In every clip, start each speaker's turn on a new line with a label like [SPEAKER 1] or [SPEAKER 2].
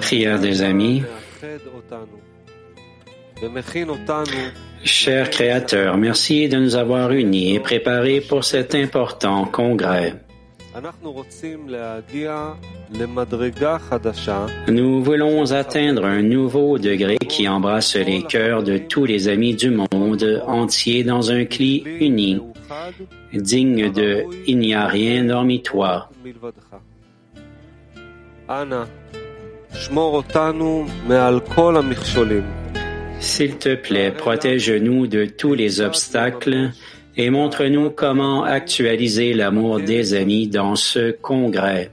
[SPEAKER 1] Prière des amis. Cher Créateur, merci de nous avoir unis et préparés pour cet important congrès. Nous voulons atteindre un nouveau degré qui embrasse les cœurs de tous les amis du monde entier dans un cli uni digne de Il n'y a rien hormis toi. S'il te plaît, protège-nous de tous les obstacles et montre-nous comment actualiser l'amour des amis dans ce congrès.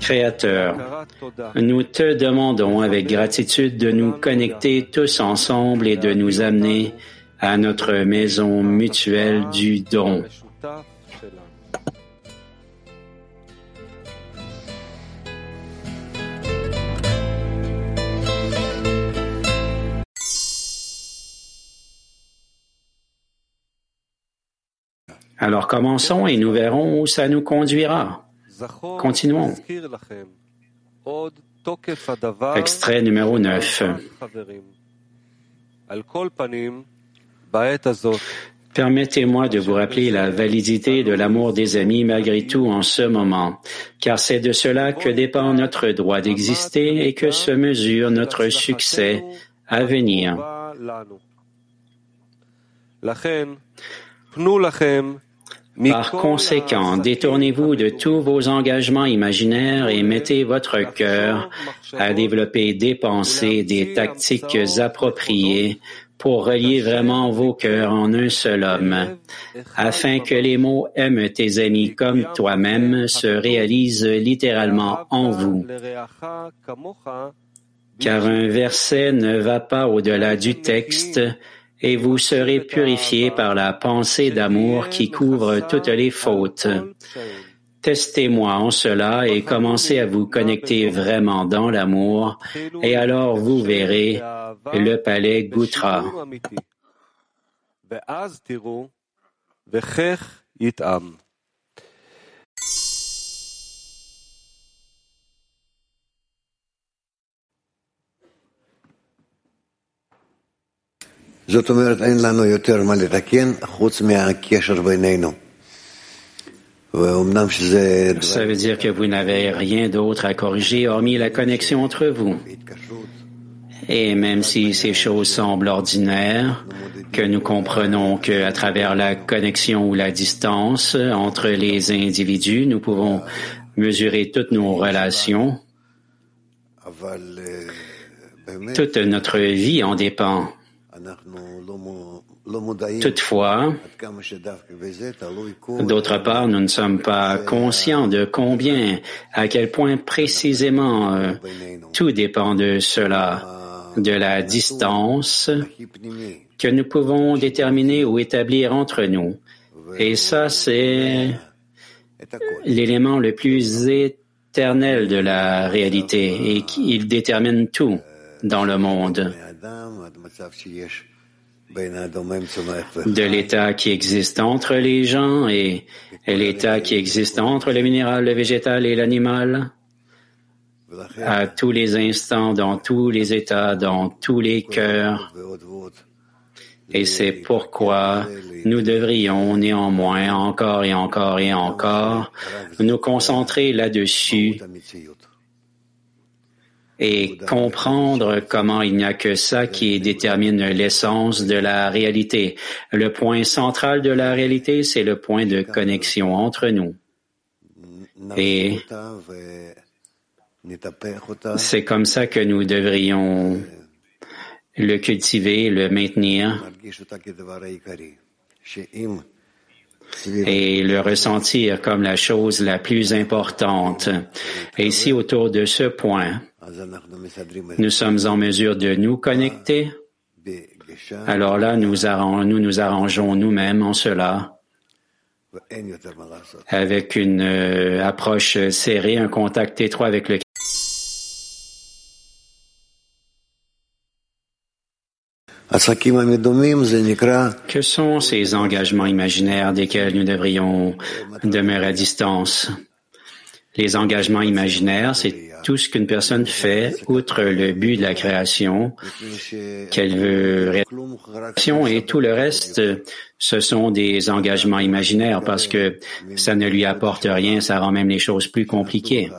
[SPEAKER 1] Créateur, nous te demandons avec gratitude de nous connecter tous ensemble et de nous amener à notre maison mutuelle du don. Alors commençons et nous verrons où ça nous conduira. Continuons. Extrait numéro 9. Permettez-moi de vous rappeler la validité de l'amour des amis malgré tout en ce moment, car c'est de cela que dépend notre droit d'exister et que se mesure notre succès à venir. Par conséquent, détournez-vous de tous vos engagements imaginaires et mettez votre cœur à développer des pensées, des tactiques appropriées pour relier vraiment vos cœurs en un seul homme, afin que les mots aime tes amis comme toi-même se réalisent littéralement en vous. Car un verset ne va pas au-delà du texte, et vous serez purifiés par la pensée d'amour qui couvre toutes les fautes. Testez-moi en cela et commencez à vous connecter vraiment dans l'amour et alors vous verrez, le palais goûtera.
[SPEAKER 2] זאת אומרת, אין לנו יותר מה לתקן חוץ מהקשר בינינו. ואומנם שזה
[SPEAKER 1] Ça veut dire que vous n'avez rien d'autre à corriger hormis la connexion entre vous.
[SPEAKER 2] התקשרות,
[SPEAKER 1] Et même si ces choses semblent ordinaires, que nous comprenons que à travers la connexion ou la distance entre les individus, nous pouvons mesurer toutes nos relations,
[SPEAKER 2] אבל אה, באמת
[SPEAKER 1] toute notre vie en dépend. Toutefois, d'autre part, nous ne sommes pas conscients de combien, à quel point précisément euh, tout dépend de cela, de la distance que nous pouvons déterminer ou établir entre nous. Et ça, c'est l'élément le plus éternel de la réalité et il détermine tout dans le monde de l'état qui existe entre les gens et l'état qui existe entre le minéral, le végétal et l'animal, à tous les instants, dans tous les états, dans tous les cœurs. Et c'est pourquoi nous devrions néanmoins encore et encore et encore nous concentrer là-dessus et comprendre comment il n'y a que ça qui détermine l'essence de la réalité. Le point central de la réalité, c'est le point de connexion entre nous.
[SPEAKER 2] Et
[SPEAKER 1] c'est comme ça que nous devrions le cultiver, le maintenir. Et le ressentir comme la chose la plus importante. Et si autour de ce point, nous sommes en mesure de nous connecter, alors là, nous nous, arrangeons nous-mêmes en cela avec une euh, approche serrée, un contact étroit avec le Que sont ces engagements imaginaires desquels nous devrions demeurer à distance? Les engagements imaginaires, c'est tout ce qu'une personne fait outre le but de la création qu'elle veut réaliser et tout le reste, ce sont des engagements imaginaires parce que ça ne lui apporte rien, ça rend même les choses plus compliquées.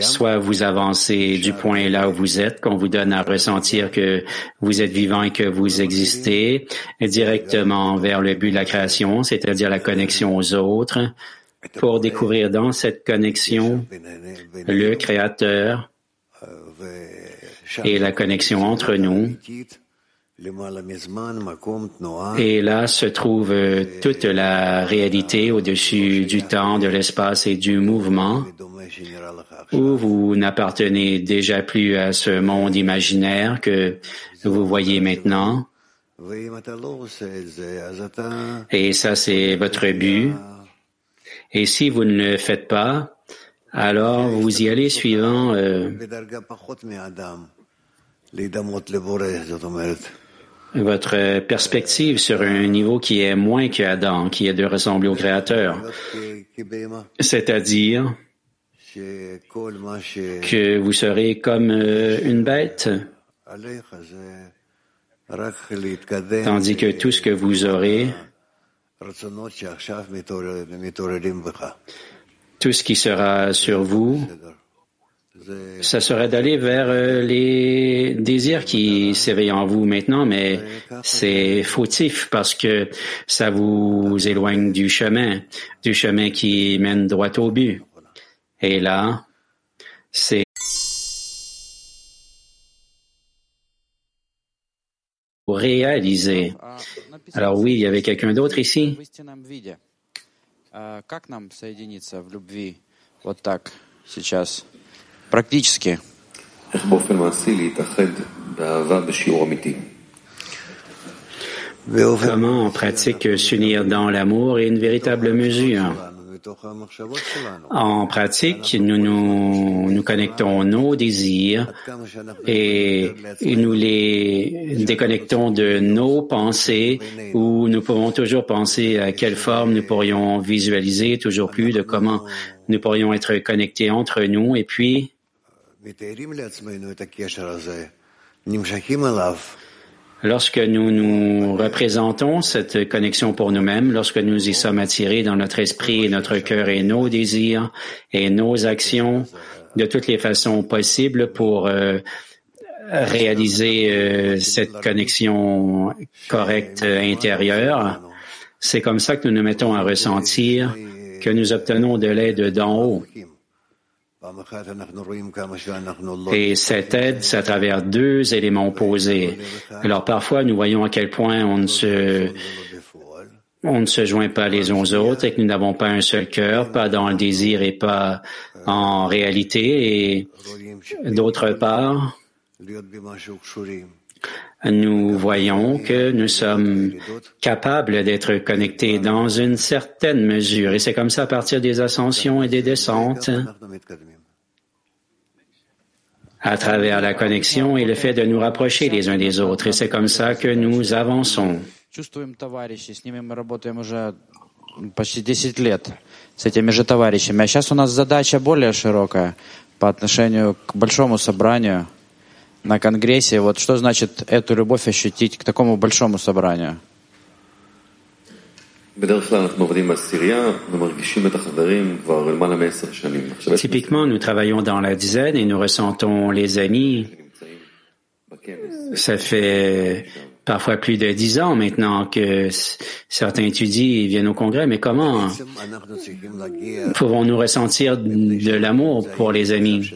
[SPEAKER 1] Soit vous avancez du point là où vous êtes, qu'on vous donne à ressentir que vous êtes vivant et que vous existez directement vers le but de la création, c'est-à-dire la connexion aux autres, pour découvrir dans cette connexion le Créateur et la connexion entre nous. Et là se trouve toute la réalité au-dessus du temps, de l'espace et du mouvement, où vous n'appartenez déjà plus à ce monde imaginaire que vous voyez maintenant. Et ça, c'est votre but. Et si vous ne le faites pas, alors vous y allez suivant euh, votre perspective sur un niveau qui est moins que Adam, qui est de ressembler au Créateur. C'est-à-dire que vous serez comme euh, une bête, tandis que tout ce que vous aurez, tout ce qui sera sur vous, ça serait d'aller vers euh, les désirs qui s'éveillent en vous maintenant, mais c'est fautif parce que ça vous éloigne du chemin, du chemin qui mène droit au but. Et là, c'est réaliser. Alors oui, il y avait quelqu'un d'autre ici. Comment en pratique s'unir dans l'amour et une véritable mesure? En pratique, nous nous, nous connectons nos désirs et, nous les déconnectons de nos pensées où nous pouvons toujours penser à quelle forme nous pourrions visualiser toujours plus de comment nous pourrions être connectés entre nous et puis Lorsque nous nous représentons cette connexion pour nous-mêmes, lorsque nous y sommes attirés dans notre esprit, notre cœur et nos désirs et nos actions de toutes les façons possibles pour euh, réaliser euh, cette connexion correcte intérieure, c'est comme ça que nous nous mettons à ressentir que nous obtenons de l'aide d'en haut. Et cette aide, c'est à travers deux éléments opposés. Alors parfois, nous voyons à quel point on ne se, on ne se joint pas les uns aux autres et que nous n'avons pas un seul cœur, pas dans le désir et pas en réalité. Et d'autre part, nous voyons que nous sommes capables d'être connectés dans une certaine mesure. Et c'est comme ça à partir des ascensions et des descentes, à travers la connexion et le fait de nous rapprocher les uns des autres. Et c'est comme ça que nous avançons.
[SPEAKER 3] почти 10 лет с этими же товарищами. А сейчас у нас задача более широкая по отношению к большому собранию на Конгрессе. Вот что значит эту любовь ощутить к такому большому собранию?
[SPEAKER 1] Typiquement, nous travaillons dans la dizaine et nous ressentons les amis. Ça fait parfois plus de dix ans maintenant que certains étudient et viennent au congrès, mais comment pouvons-nous ressentir de l'amour pour les amis?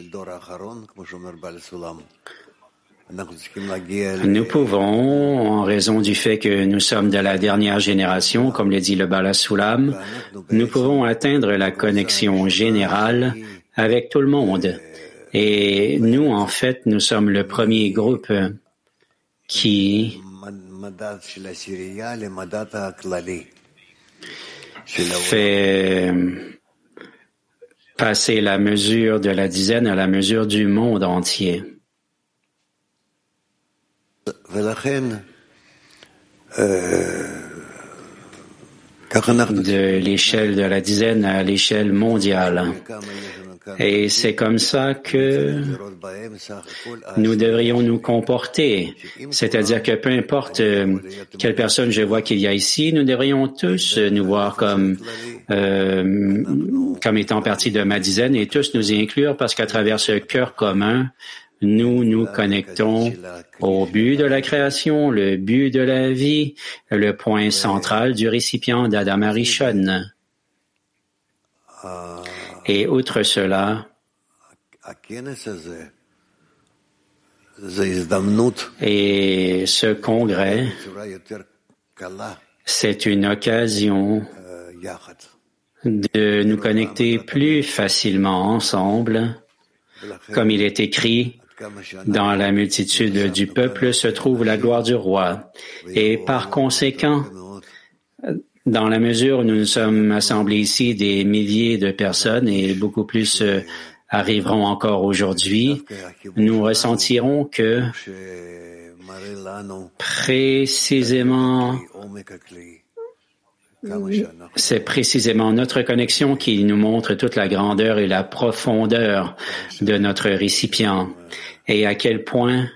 [SPEAKER 1] Nous pouvons, en raison du fait que nous sommes de la dernière génération, comme le dit le Balasulam, nous pouvons atteindre la connexion générale avec tout le monde. Et nous, en fait, nous sommes le premier groupe qui fait passer la mesure de la dizaine à la mesure du monde entier. De l'échelle de la dizaine à l'échelle mondiale. Et c'est comme ça que nous devrions nous comporter. C'est-à-dire que peu importe euh, quelle personne je vois qu'il y a ici, nous devrions tous nous voir comme, euh, comme étant partie de ma dizaine et tous nous y inclure parce qu'à travers ce cœur commun, nous nous connectons au but de la création, le but de la vie, le point central du récipient d'Adam Arishon. Et outre cela, et ce congrès, c'est une occasion de nous connecter plus facilement ensemble. Comme il est écrit, dans la multitude du peuple se trouve la gloire du roi. Et par conséquent, dans la mesure où nous sommes assemblés ici des milliers de personnes et beaucoup plus euh, arriveront encore aujourd'hui, nous ressentirons que précisément c'est précisément notre connexion qui nous montre toute la grandeur et la profondeur de notre récipient et à quel point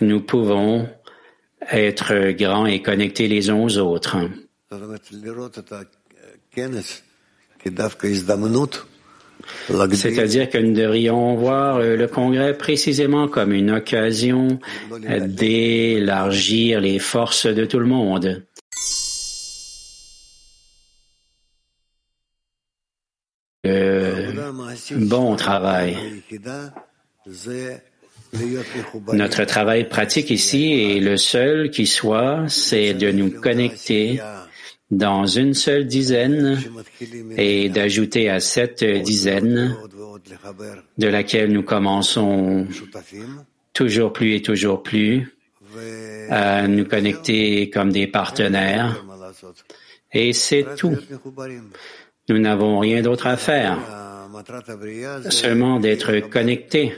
[SPEAKER 1] nous pouvons être grands et connectés les uns aux autres. C'est-à-dire que nous devrions voir le Congrès précisément comme une occasion d'élargir les forces de tout le monde. Bon travail. Notre travail pratique ici est le seul qui soit, c'est de nous connecter dans une seule dizaine et d'ajouter à cette dizaine de laquelle nous commençons toujours plus et toujours plus à nous connecter comme des partenaires. Et c'est tout. Nous n'avons rien d'autre à faire, seulement d'être connectés.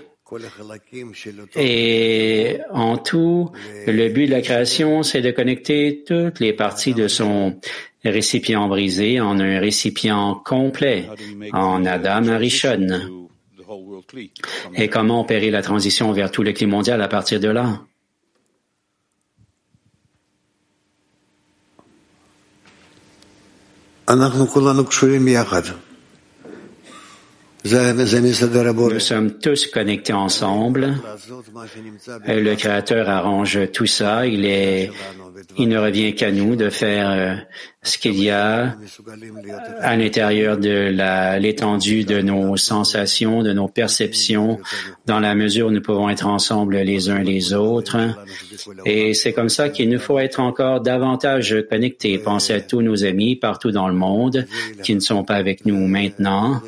[SPEAKER 1] Et en tout, le but de la création, c'est de connecter toutes les parties de son récipient brisé en un récipient complet, en Adam Arishon. Et comment opérer la transition vers tout le climat mondial à partir de là? Nous sommes tous connectés ensemble. Le Créateur arrange tout ça. Il est, il ne revient qu'à nous de faire euh, ce qu'il y a à l'intérieur de l'étendue de nos sensations, de nos perceptions, dans la mesure où nous pouvons être ensemble les uns les autres. Et c'est comme ça qu'il nous faut être encore davantage connectés. Pensez à tous nos amis partout dans le monde qui ne sont pas avec nous maintenant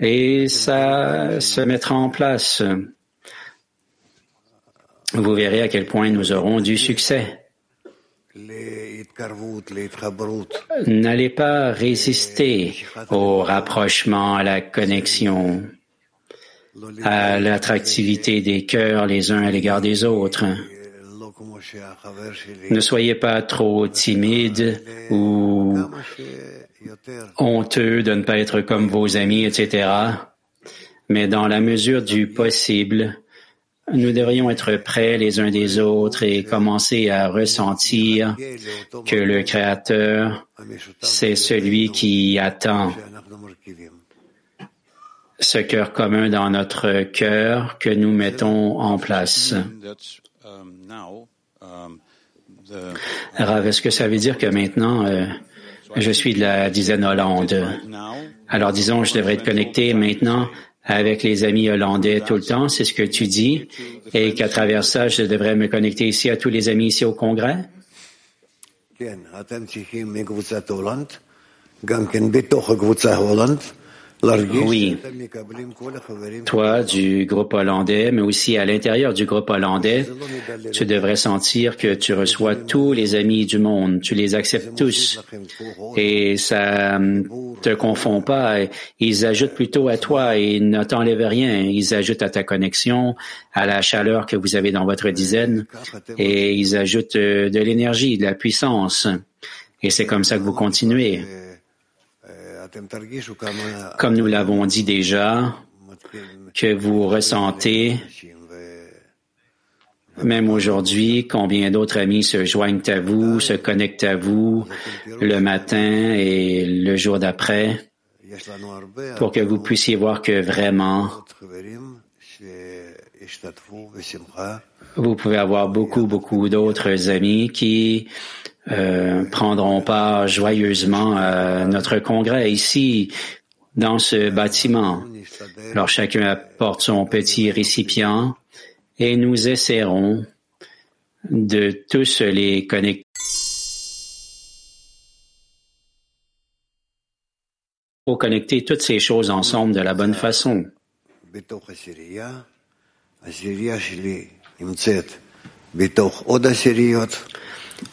[SPEAKER 1] et ça se mettra en place. Vous verrez à quel point nous aurons du succès. N'allez pas résister au rapprochement, à la connexion, à l'attractivité des cœurs les uns à l'égard des autres. Ne soyez pas trop timide ou honteux de ne pas être comme vos amis, etc. Mais dans la mesure du possible, nous devrions être prêts les uns des autres et commencer à ressentir que le Créateur, c'est celui qui attend ce cœur commun dans notre cœur que nous mettons en place. Rav, est-ce que ça veut dire que maintenant, euh, je suis de la dizaine Hollande. Alors disons, je devrais être connecté maintenant avec les amis hollandais tout le temps, c'est ce que tu dis, et qu'à travers ça, je devrais me connecter ici à tous les amis ici au Congrès? Oui, toi du groupe hollandais, mais aussi à l'intérieur du groupe hollandais, tu devrais sentir que tu reçois tous les amis du monde, tu les acceptes tous et ça te confond pas. Ils ajoutent plutôt à toi et ne t'enlèvent rien. Ils ajoutent à ta connexion, à la chaleur que vous avez dans votre dizaine et ils ajoutent euh, de l'énergie, de la puissance. Et c'est comme ça que vous continuez. Comme nous l'avons dit déjà, que vous ressentez, même aujourd'hui, combien d'autres amis se joignent à vous, se connectent à vous le matin et le jour d'après, pour que vous puissiez voir que vraiment, vous pouvez avoir beaucoup, beaucoup d'autres amis qui euh, prendront part joyeusement à notre congrès ici, dans ce bâtiment. Alors chacun apporte son petit récipient et nous essaierons de tous les connecter. Pour connecter toutes ces choses ensemble de la bonne façon.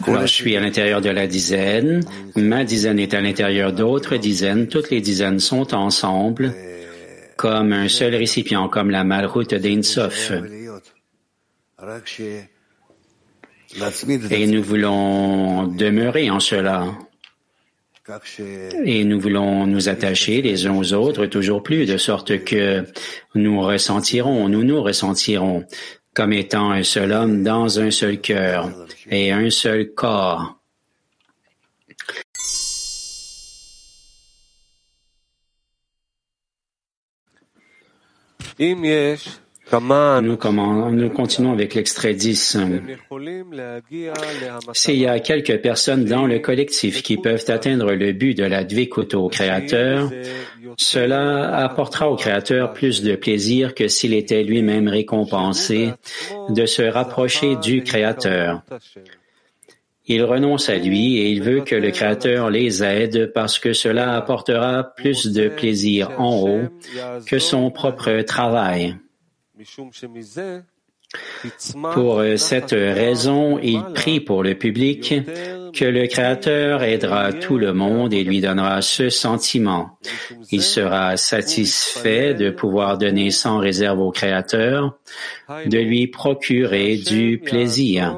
[SPEAKER 1] Alors, je suis à l'intérieur de la dizaine, ma dizaine est à l'intérieur d'autres dizaines, toutes les dizaines sont ensemble comme un seul récipient, comme la malroute d'Insof. Et nous voulons demeurer en cela. Et nous voulons nous attacher les uns aux autres toujours plus, de sorte que nous ressentirons, nous nous ressentirons comme étant un seul homme dans un seul cœur et un seul corps. Nous, continuons avec l'extrait 10. S'il y a quelques personnes dans le collectif qui peuvent atteindre le but de la au Créateur, cela apportera au Créateur plus de plaisir que s'il était lui-même récompensé de se rapprocher du Créateur. Il renonce à lui et il veut que le Créateur les aide parce que cela apportera plus de plaisir en haut que son propre travail. Pour cette raison, il prie pour le public que le Créateur aidera tout le monde et lui donnera ce sentiment. Il sera satisfait de pouvoir donner sans réserve au Créateur, de lui procurer du plaisir.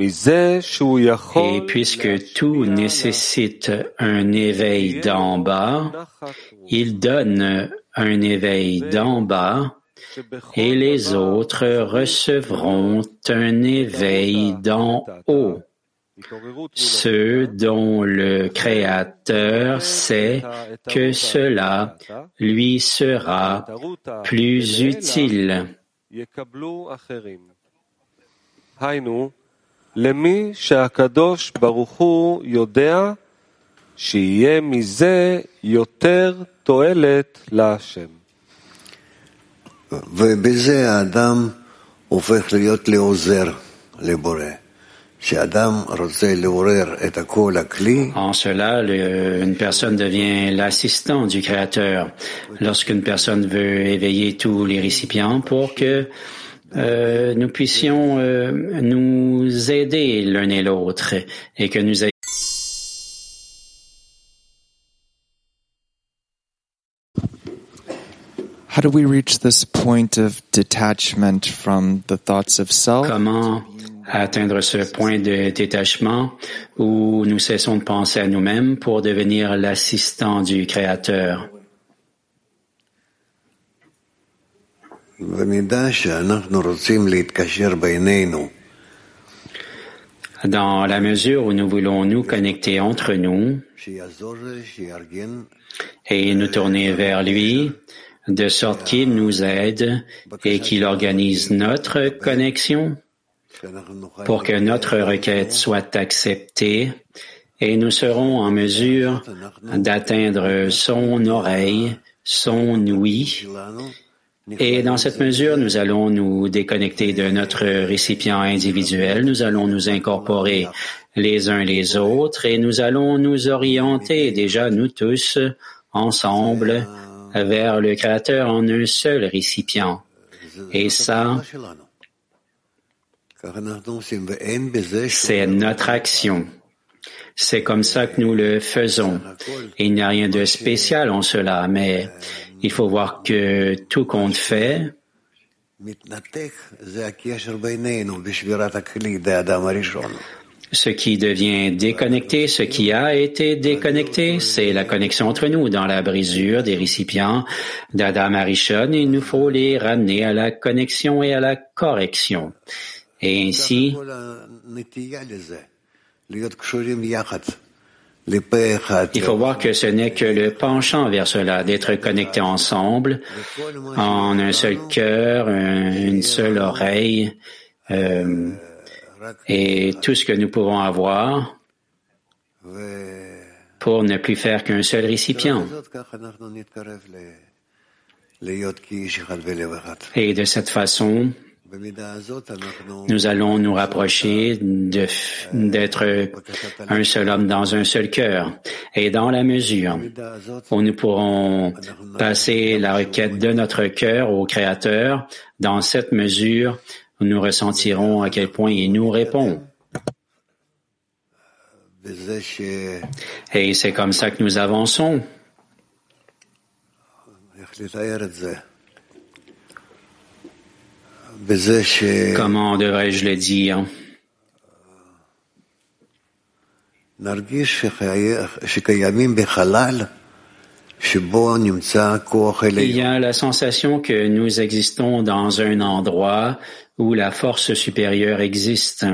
[SPEAKER 1] Et puisque tout nécessite un éveil d'en bas, il donne un éveil d'en bas et les autres recevront un éveil d'en haut. Ceux dont le Créateur sait que cela lui sera plus utile. למי שהקדוש ברוך הוא יודע שיהיה מזה יותר תועלת להשם.
[SPEAKER 2] ובזה האדם הופך להיות לעוזר לבורא.
[SPEAKER 1] En cela, le, une personne devient l'assistant du Créateur. Lorsqu'une personne veut éveiller tous les récipients pour que euh, nous puissions euh, nous aider l'un et l'autre et que nous
[SPEAKER 4] How do we reach this point of detachment from the thoughts of self?
[SPEAKER 1] Comment atteindre ce point de détachement où nous cessons de penser à nous-mêmes pour devenir l'assistant du Créateur? Dans la mesure où nous voulons nous connecter entre nous et nous tourner vers lui, de sorte qu'il nous aide et qu'il organise notre connexion pour que notre requête soit acceptée et nous serons en mesure d'atteindre son oreille, son ouïe Et dans cette mesure, nous allons nous déconnecter de notre récipient individuel, nous allons nous incorporer les uns les autres et nous allons nous orienter déjà nous tous ensemble vers le Créateur en un seul récipient. Et ça, c'est notre action. C'est comme ça que nous le faisons. Il n'y a rien de spécial en cela, mais il faut voir que tout compte fait, ce qui devient déconnecté, ce qui a été déconnecté, c'est la connexion entre nous dans la brisure des récipients d'Adam Arishon. Il nous faut les ramener à la connexion et à la correction. Et ainsi, il faut voir que ce n'est que le penchant vers cela, d'être connectés ensemble, en un seul cœur, une seule oreille, euh, et tout ce que nous pouvons avoir pour ne plus faire qu'un seul récipient. Et de cette façon, nous allons nous rapprocher d'être un seul homme dans un seul cœur. Et dans la mesure où nous pourrons passer la requête de notre cœur au Créateur, dans cette mesure, nous ressentirons à quel point il nous répond. Et c'est comme ça que nous avançons. Comment devrais-je le dire? Il y a la sensation que nous existons dans un endroit où la force supérieure existe.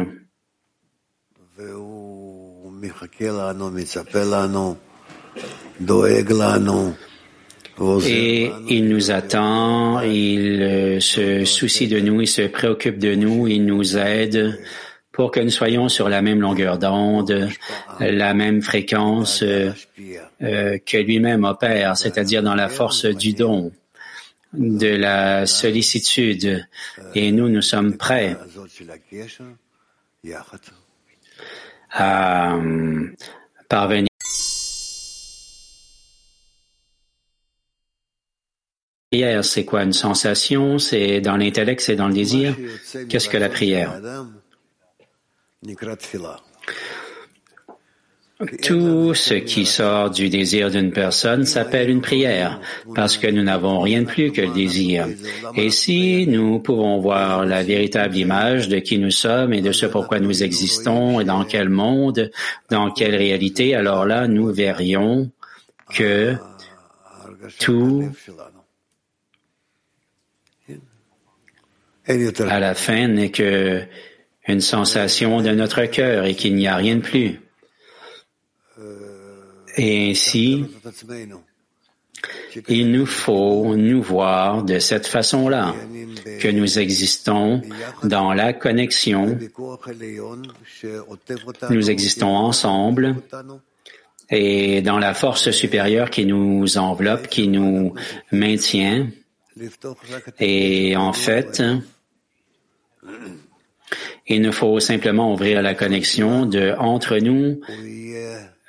[SPEAKER 1] Et il nous attend, il euh, se soucie de nous, il se préoccupe de nous, il nous aide pour que nous soyons sur la même longueur d'onde, la même fréquence euh, euh, que lui-même opère, c'est-à-dire dans la force du don, de la sollicitude. Et nous, nous sommes prêts à parvenir prière, c'est quoi une sensation? C'est dans l'intellect, c'est dans le désir? Qu'est-ce que la prière? Tout ce qui sort du désir d'une personne s'appelle une prière, parce que nous n'avons rien de plus que le désir. Et si nous pouvons voir la véritable image de qui nous sommes et de ce pourquoi nous existons et dans quel monde, dans quelle réalité, alors là, nous verrions que tout à la fin n'est que une sensation de notre cœur et qu'il n'y a rien de plus. Et ainsi, il nous faut nous voir de cette façon-là, que nous existons dans la connexion, nous existons ensemble et dans la force supérieure qui nous enveloppe, qui nous maintient. Et en fait, il nous faut simplement ouvrir la connexion de entre nous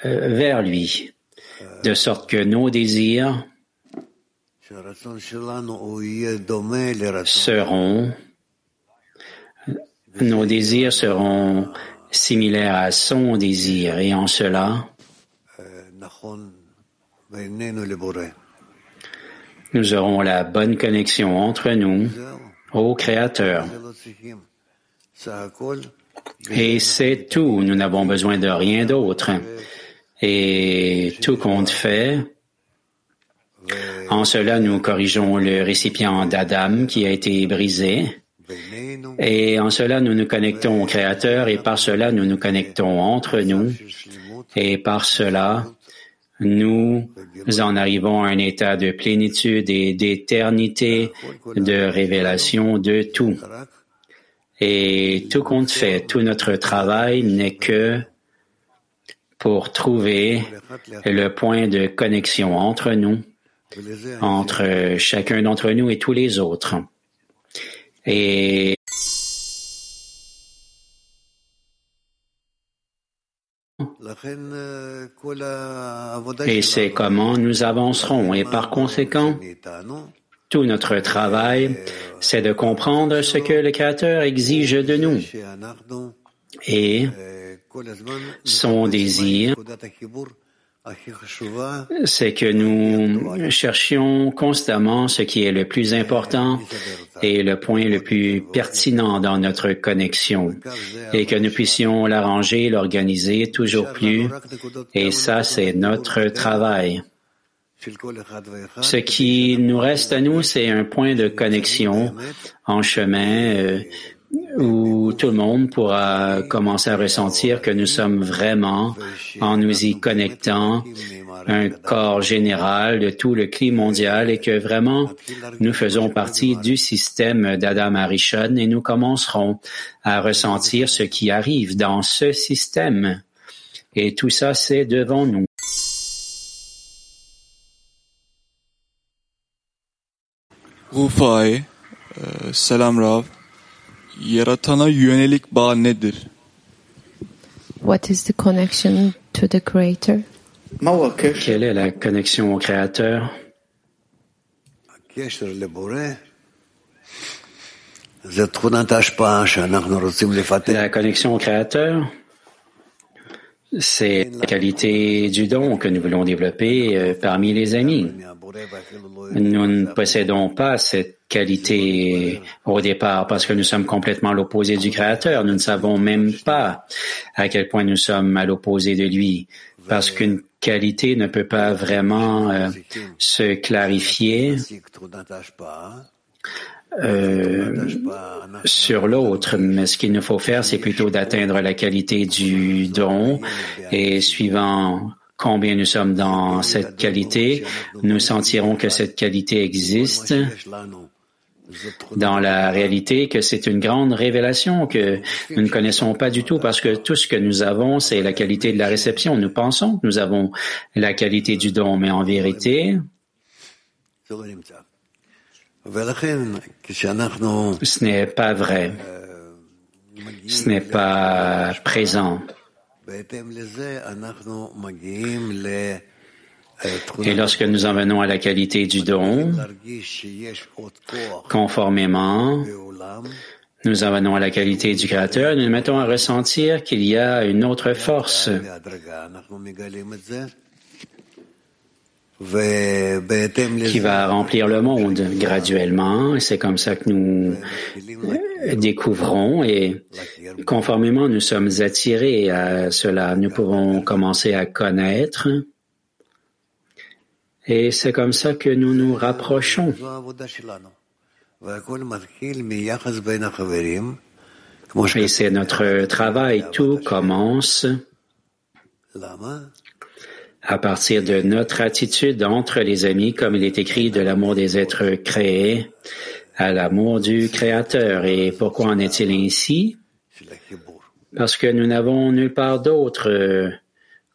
[SPEAKER 1] euh, vers lui, de sorte que nos désirs seront nos désirs seront similaires à son désir et en cela nous aurons la bonne connexion entre nous au Créateur. Et c'est tout. Nous n'avons besoin de rien d'autre. Et tout compte fait, en cela, nous corrigeons le récipient d'Adam qui a été brisé. Et en cela, nous nous connectons au Créateur et par cela, nous nous connectons entre nous. Et par cela, nous en arrivons à un état de plénitude et d'éternité, de révélation de tout. Et tout compte fait, tout notre travail n'est que pour trouver le point de connexion entre nous entre chacun d'entre nous et tous les autres. Et Et c'est comment nous avancerons. Et par conséquent, tout notre travail, c'est de comprendre ce que le Créateur exige de nous. Et son désir, c'est que nous cherchions constamment ce qui est le plus important et le point le plus pertinent dans notre connexion et que nous puissions l'arranger, l'organiser toujours plus. Et ça, c'est notre travail. Ce qui nous reste à nous, c'est un point de connexion en chemin euh, où tout le monde pourra commencer à ressentir que nous sommes vraiment, en nous y connectant, un corps général de tout le climat mondial et que vraiment nous faisons partie du système d'Adam Arishon et nous commencerons à ressentir ce qui arrive dans ce système. Et tout ça, c'est devant nous.
[SPEAKER 5] Rufai, Salam Rav, yaratana yönelik bağ nedir?
[SPEAKER 6] What is the connection to the Creator?
[SPEAKER 1] Quelle est la connexion au Créateur? La connexion au Créateur, c'est la qualité du don que nous voulons développer euh, parmi les amis. Nous ne possédons pas cette qualité au départ parce que nous sommes complètement à l'opposé du Créateur. Nous ne savons même pas à quel point nous sommes à l'opposé de lui parce qu'une qualité ne peut pas vraiment euh, se clarifier euh, sur l'autre. Mais ce qu'il nous faut faire, c'est plutôt d'atteindre la qualité du don et suivant combien nous sommes dans cette qualité, nous sentirons que cette qualité existe dans la réalité, que c'est une grande révélation que nous ne connaissons pas du tout parce que tout ce que nous avons, c'est la qualité de la réception. Nous pensons que nous avons la qualité du don, mais en vérité, ce n'est pas vrai. Ce n'est pas présent. Et lorsque nous en venons à la qualité du don, conformément, nous en venons à la qualité du Créateur, nous nous mettons à ressentir qu'il y a une autre force qui va remplir le monde graduellement. C'est comme ça que nous découvrons et conformément nous sommes attirés à cela. Nous pouvons commencer à connaître et c'est comme ça que nous nous rapprochons. Et c'est notre travail. Tout commence à partir de notre attitude entre les amis, comme il est écrit, de l'amour des êtres créés à l'amour du Créateur. Et pourquoi en est-il ainsi? Parce que nous n'avons nulle part d'autre euh,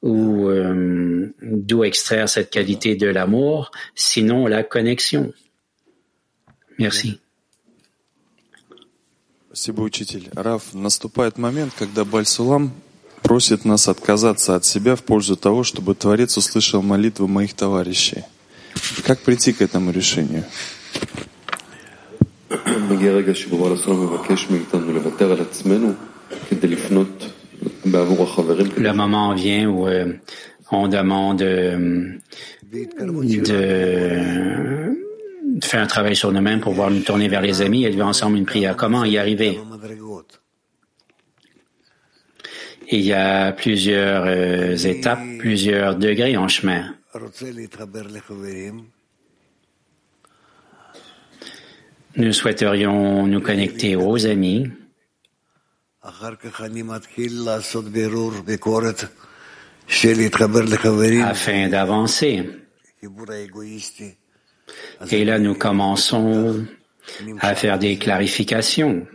[SPEAKER 1] où euh, d'où extraire cette qualité de l'amour, sinon la connexion. Merci.
[SPEAKER 5] Спасибо, учитель. Раф, наступает момент, когда Бальсулам Просит нас отказаться от себя в пользу того, чтобы Творец услышал молитвы моих товарищей. Как прийти к этому решению?
[SPEAKER 1] Le moment vient où euh, on demande euh, de, faire un travail sur nous-mêmes pour pouvoir nous tourner vers les amis et faire ensemble une prière. Comment y arriver? Il y a plusieurs euh, étapes, plusieurs degrés en chemin. Nous souhaiterions nous connecter aux amis. afin d'avancer. Et là, nous commençons à faire des clarifications.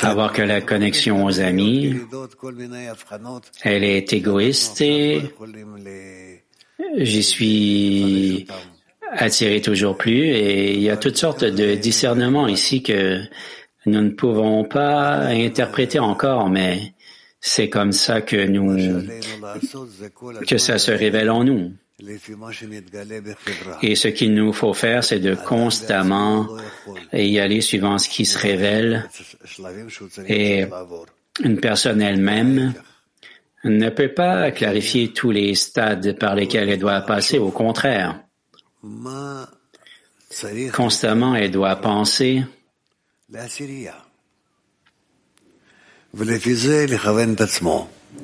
[SPEAKER 1] Avoir que la connexion aux amis, elle est égoïste. et j'y suis attiré toujours plus et il y a toutes sortes de discernements ici que nous ne pouvons pas interpréter encore, mais c'est comme ça que nous, que ça se révèle en nous. Et ce qu'il nous faut faire, c'est de constamment y aller suivant ce qui se révèle. Et une personne elle-même ne peut pas clarifier tous les stades par lesquels elle doit passer. Au contraire, constamment, elle doit penser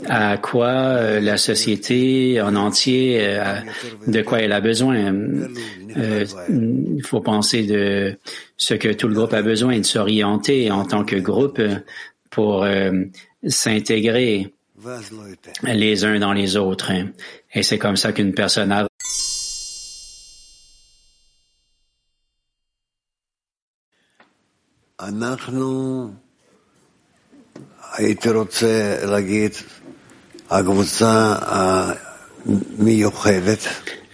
[SPEAKER 1] à quoi euh, la société en entier, euh, de quoi elle a besoin. Euh, il faut penser de ce que tout le groupe a besoin, de s'orienter en tant que groupe pour s'intégrer les uns dans les autres. Et c'est comme ça qu'une personne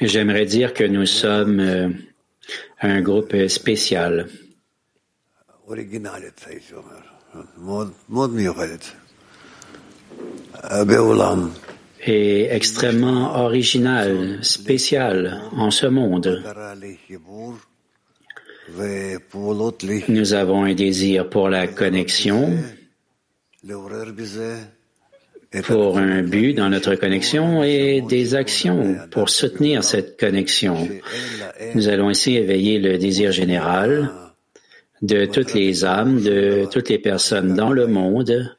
[SPEAKER 1] J'aimerais dire que nous sommes euh, un groupe spécial. Et extrêmement original, spécial en ce monde. Nous avons un désir pour la connexion, pour un but dans notre connexion et des actions pour soutenir cette connexion. Nous allons ainsi éveiller le désir général de toutes les âmes, de toutes les personnes dans le monde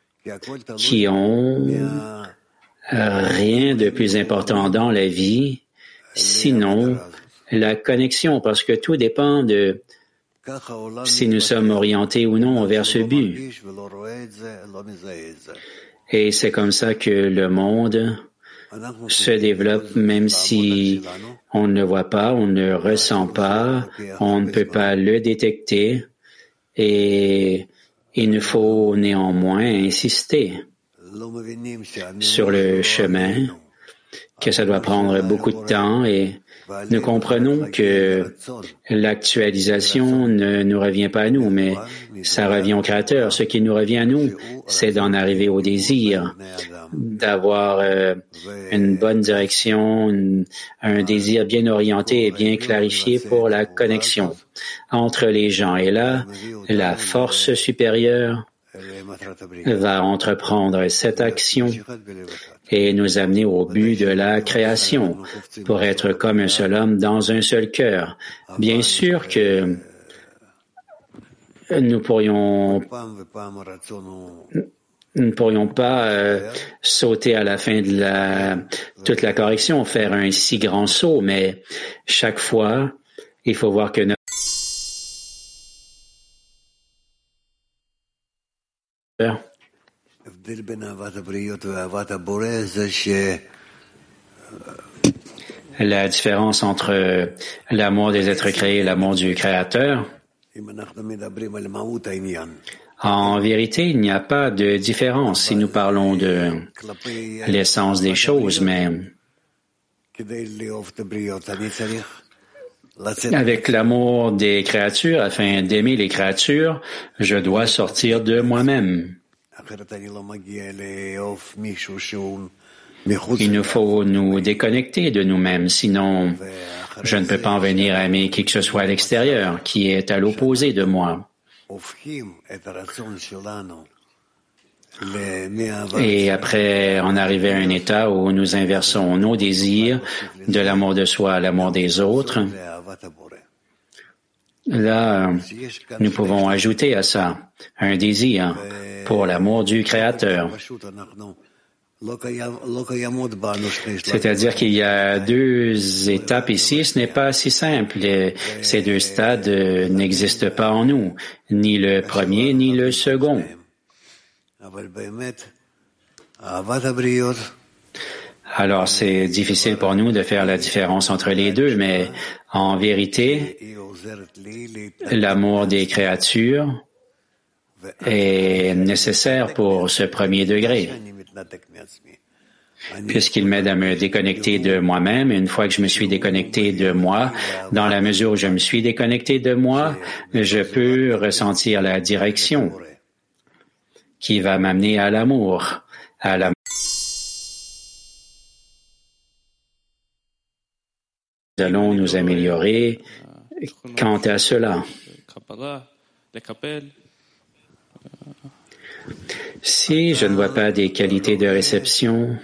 [SPEAKER 1] qui ont rien de plus important dans la vie, sinon la connexion, parce que tout dépend de si nous sommes orientés ou non vers ce but. Et c'est comme ça que le monde se développe même si on ne le voit pas, on ne ressent pas, on ne peut pas le détecter et il nous faut néanmoins insister sur le chemin, que ça doit prendre beaucoup de temps et nous comprenons que l'actualisation ne nous revient pas à nous, mais ça revient au Créateur. Ce qui nous revient à nous, c'est d'en arriver au désir, d'avoir euh, une bonne direction, un désir bien orienté et bien clarifié pour la connexion entre les gens. Et là, la force supérieure va entreprendre cette action et nous amener au but de la création pour être comme un seul homme dans un seul cœur. Bien sûr que nous pourrions nous ne pourrions pas euh, sauter à la fin de la, toute la correction, faire un si grand saut, mais chaque fois, il faut voir que notre La différence entre l'amour des êtres créés et l'amour du Créateur, en vérité, il n'y a pas de différence si nous parlons de l'essence des choses, mais avec l'amour des créatures, afin d'aimer les créatures, je dois sortir de moi-même. Il nous faut nous déconnecter de nous-mêmes, sinon je ne peux pas en venir à aimer qui que ce soit à l'extérieur, qui est à l'opposé de moi. Et après en arriver à un état où nous inversons nos désirs de l'amour de soi à l'amour des autres, là, nous pouvons ajouter à ça un désir pour l'amour du Créateur. C'est-à-dire qu'il y a deux étapes ici. Ce n'est pas si simple. Ces deux stades n'existent pas en nous, ni le premier ni le second. Alors c'est difficile pour nous de faire la différence entre les deux, mais en vérité, l'amour des créatures est nécessaire pour ce premier degré, puisqu'il m'aide à me déconnecter de moi-même. Une fois que je me suis déconnecté de moi, dans la mesure où je me suis déconnecté de moi, je peux ressentir la direction qui va m'amener à l'amour, à l'amour. Allons nous améliorer quant à cela. Si je ne vois pas des qualités de réception,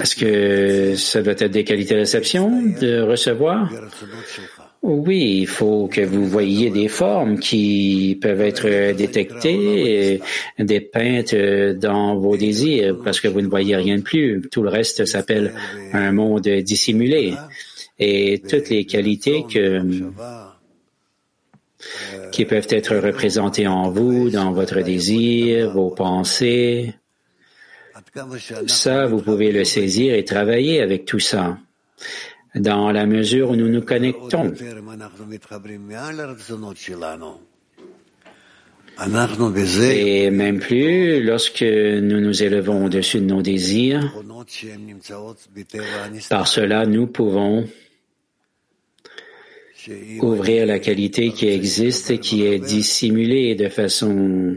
[SPEAKER 1] est-ce que ça doit être des qualités de réception de recevoir? Oui, il faut que vous voyiez des formes qui peuvent être détectées, dépeintes dans vos désirs, parce que vous ne voyez rien de plus. Tout le reste s'appelle un monde dissimulé. Et toutes les qualités que, qui peuvent être représentées en vous, dans votre désir, vos pensées, ça, vous pouvez le saisir et travailler avec tout ça dans la mesure où nous nous connectons. Et même plus lorsque nous nous élevons au-dessus de nos désirs, par cela nous pouvons ouvrir la qualité qui existe et qui est dissimulée de façon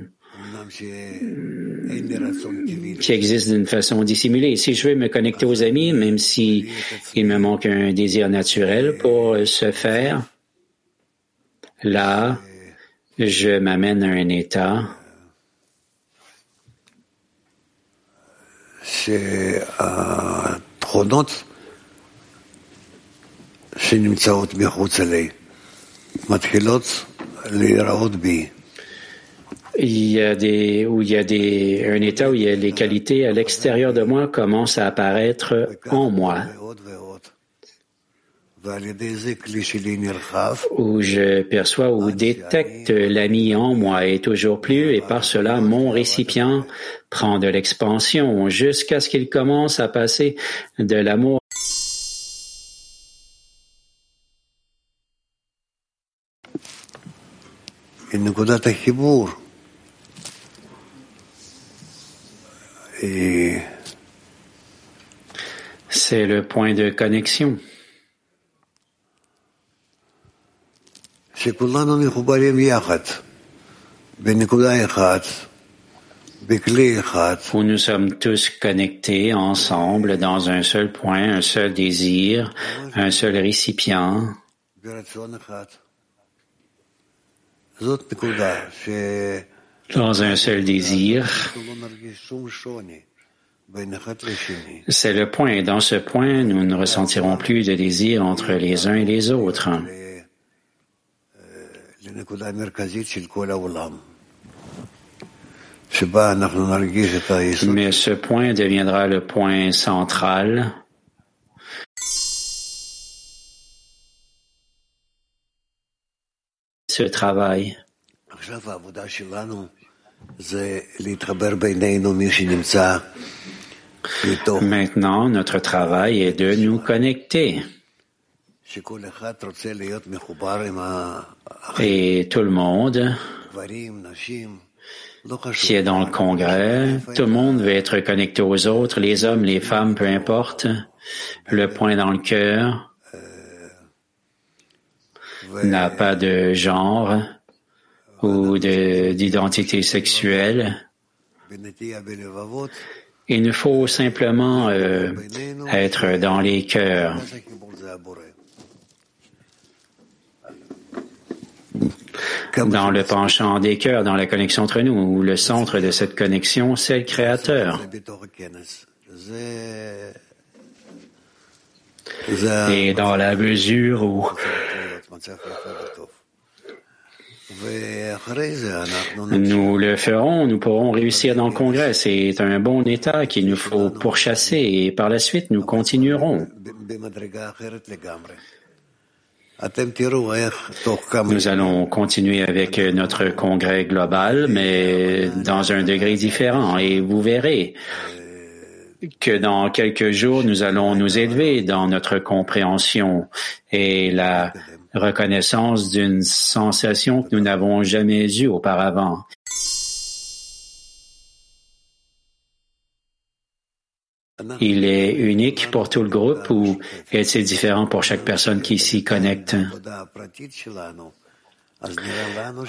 [SPEAKER 1] qui existe d'une façon dissimulée. Si je veux me connecter aux amis, même si il me manque un désir naturel pour ce faire, là, je m'amène à un état il y a des, où il y a des, un état où il y a les qualités à l'extérieur de moi commencent à apparaître en moi. Où je perçois ou détecte l'ami en moi et toujours plus, et par cela mon récipient prend de l'expansion jusqu'à ce qu'il commence à passer de l'amour C'est le point de connexion. Où nous sommes tous connectés ensemble dans un seul point, un seul désir, un seul récipient. Dans un seul désir. C'est le point. Dans ce point, nous ne ressentirons plus de désir entre les uns et les autres. Mais ce point deviendra le point central ce travail. Maintenant, notre travail est de nous connecter. Et tout le monde qui est dans le congrès, tout le monde veut être connecté aux autres, les hommes, les femmes, peu importe. Le point dans le cœur n'a pas de genre ou d'identité sexuelle. Il nous faut simplement euh, être dans les cœurs. Dans le penchant des cœurs, dans la connexion entre nous, où le centre de cette connexion, c'est le Créateur. Et dans la mesure où nous le ferons, nous pourrons réussir dans le Congrès. C'est un bon état qu'il nous faut pourchasser et par la suite nous continuerons. Nous allons continuer avec notre congrès global, mais dans un degré différent et vous verrez que dans quelques jours, nous allons nous élever dans notre compréhension et la reconnaissance d'une sensation que nous n'avons jamais eue auparavant. Il est unique pour tout le groupe ou est-il différent pour chaque personne qui s'y connecte?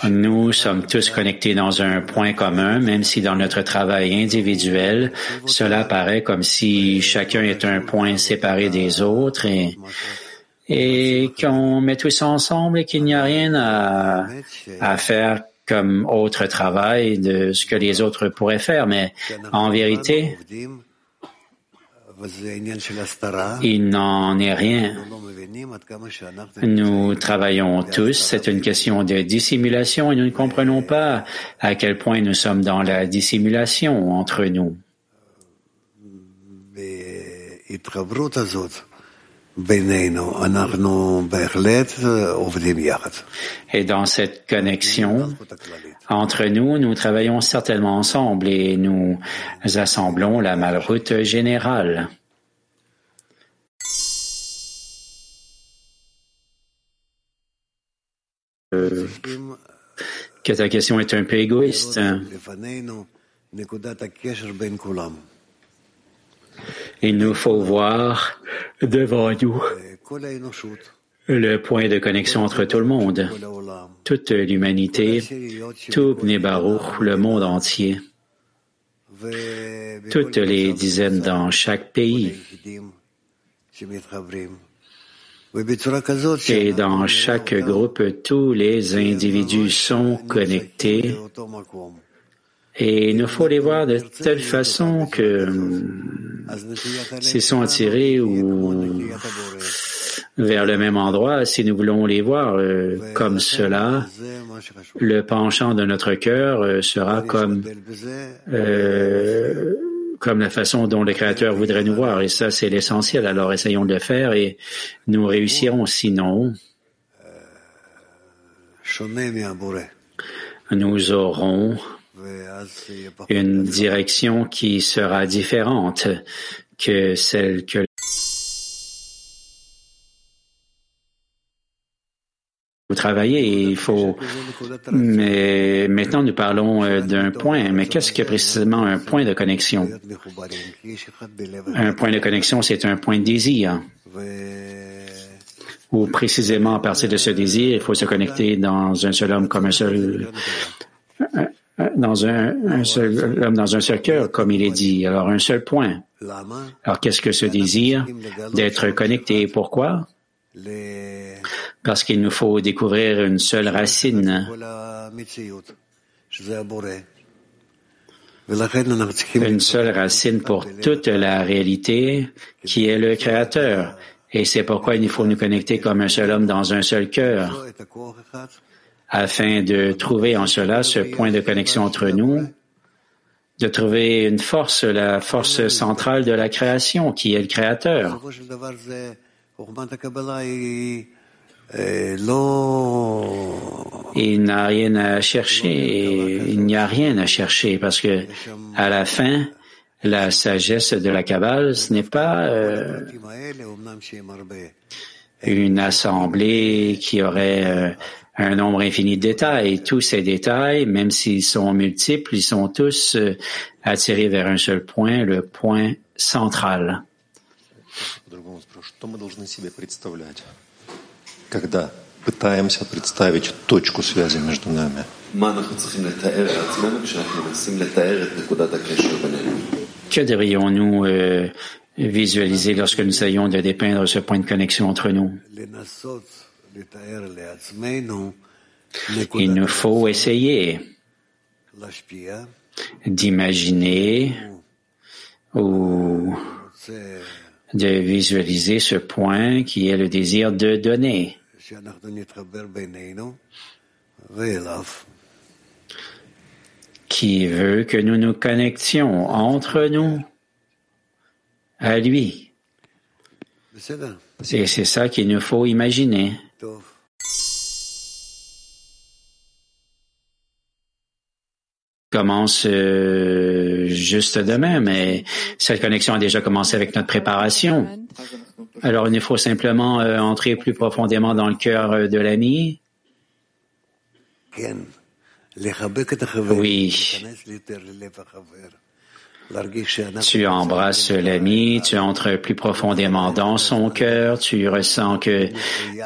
[SPEAKER 1] Nous sommes tous connectés dans un point commun, même si dans notre travail individuel, cela paraît comme si chacun est un point séparé des autres et, et qu'on met tous ensemble et qu'il n'y a rien à, à faire comme autre travail de ce que les autres pourraient faire. Mais en vérité, il n'en est rien. Nous travaillons tous, c'est une question de dissimulation et nous ne comprenons pas à quel point nous sommes dans la dissimulation entre nous. Et dans cette connexion, entre nous, nous travaillons certainement ensemble et nous assemblons la malroute générale. Euh, que ta question est un peu égoïste. Il nous faut voir devant nous le point de connexion entre tout le monde, toute l'humanité, tout Bnei le monde entier, toutes les dizaines dans chaque pays. Et dans chaque groupe, tous les individus sont connectés et il nous faut les voir de telle façon que s'ils sont attirés ou vers le même endroit, si nous voulons les voir euh, comme cela, le penchant de notre cœur euh, sera comme euh, comme la façon dont le Créateur voudrait nous voir. Et ça, c'est l'essentiel. Alors, essayons de le faire et nous réussirons. Sinon, nous aurons une direction qui sera différente que celle que vous travaillez il faut. Mais maintenant, nous parlons euh, d'un point. Mais qu'est-ce que précisément un point de connexion? Un point de connexion, c'est un point de désir. Ou précisément à partir de ce désir, il faut se connecter dans un seul homme comme un seul, dans un, seul homme dans un seul cœur, comme il est dit. Alors, un seul point. Alors, qu'est-ce que ce désir d'être connecté? Pourquoi? Parce qu'il nous faut découvrir une seule racine. Une seule racine pour toute la réalité qui est le Créateur. Et c'est pourquoi il nous faut nous connecter comme un seul homme dans un seul cœur afin de trouver en cela ce point de connexion entre nous, de trouver une force, la force centrale de la création, qui est le Créateur. Il n'a rien à chercher, il n'y a rien à chercher parce que à la fin, la sagesse de la Kabbale, ce n'est pas euh, une assemblée qui aurait euh, un nombre infini de détails. Tous ces détails, même s'ils sont multiples, ils sont tous euh, attirés vers un seul point, le point central. Que devrions-nous euh, visualiser lorsque nous essayons de dépeindre ce point de connexion entre nous? Il nous faut essayer d'imaginer ou de visualiser ce point qui est le désir de donner. Qui veut que nous nous connections entre nous à lui. Et c'est ça qu'il nous faut imaginer. Commence euh, juste demain, mais cette connexion a déjà commencé avec notre préparation. Alors, il nous faut simplement euh, entrer plus profondément dans le cœur euh, de l'ami. Oui. Tu embrasses l'ami, tu entres plus profondément dans son cœur, tu ressens que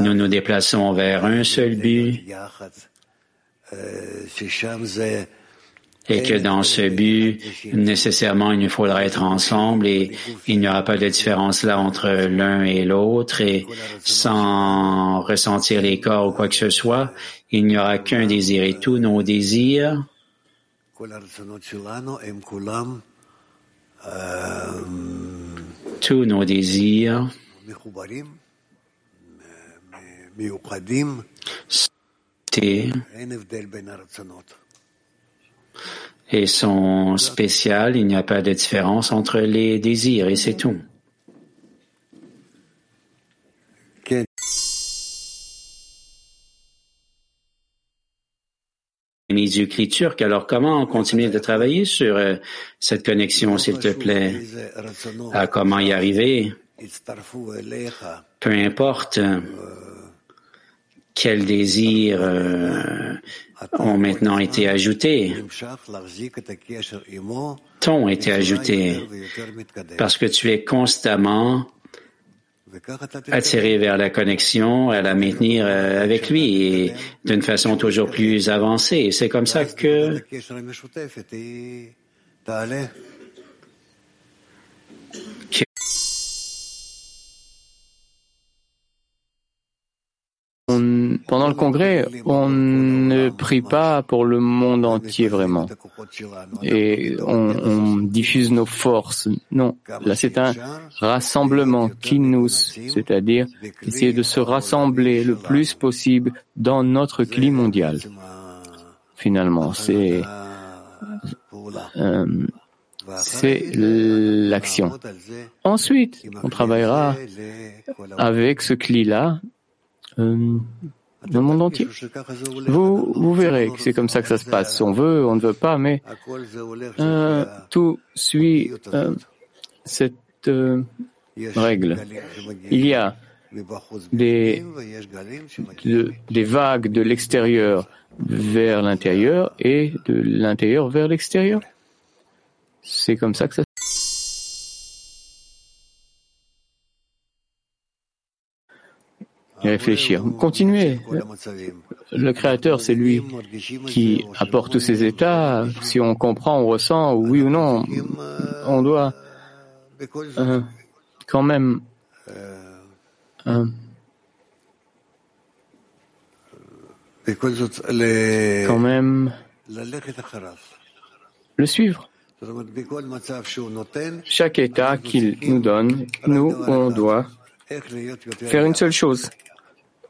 [SPEAKER 1] nous nous déplaçons vers un seul but et que dans ce but, nécessairement, il nous faudra être ensemble et il n'y aura pas de différence là entre l'un et l'autre. Et sans ressentir les corps ou quoi que ce soit, il n'y aura qu'un désir. Et tous nos désirs tous nos désirs et sont spéciales. Il n'y a pas de différence entre les désirs et c'est tout. Alors, comment continuer de travailler sur euh, cette connexion, s'il te plaît? À comment y arriver? Peu importe euh, quels désirs euh, ont maintenant été ajoutés, t'ont été ajoutés, parce que tu es constamment attiré vers la connexion, à la maintenir euh, avec lui et d'une façon toujours plus avancée. C'est comme ça que
[SPEAKER 7] pendant le congrès, on ne prie pas pour le monde entier vraiment. Et on, diffuse nos forces. Non, là c'est un rassemblement qui nous, c'est-à-dire essayer de se rassembler le plus possible dans notre climat mondial. Finalement, c'est euh, c'est l'action. Ensuite, on travaillera avec ce cli-là euh, le monde entier. Vous, vous verrez que c'est comme ça que ça se passe. On veut, on ne veut pas, mais euh, tout suit euh, cette euh, règle. Il y a des, de, des vagues de l'extérieur vers l'intérieur et de l'intérieur vers l'extérieur. C'est comme ça que ça réfléchir. Continuez. Le Créateur, c'est lui qui apporte tous ces états. Si on comprend, on ressent, oui ou non, on doit euh, quand même euh, quand même le suivre. Chaque état qu'il nous donne, nous, on doit faire une seule chose,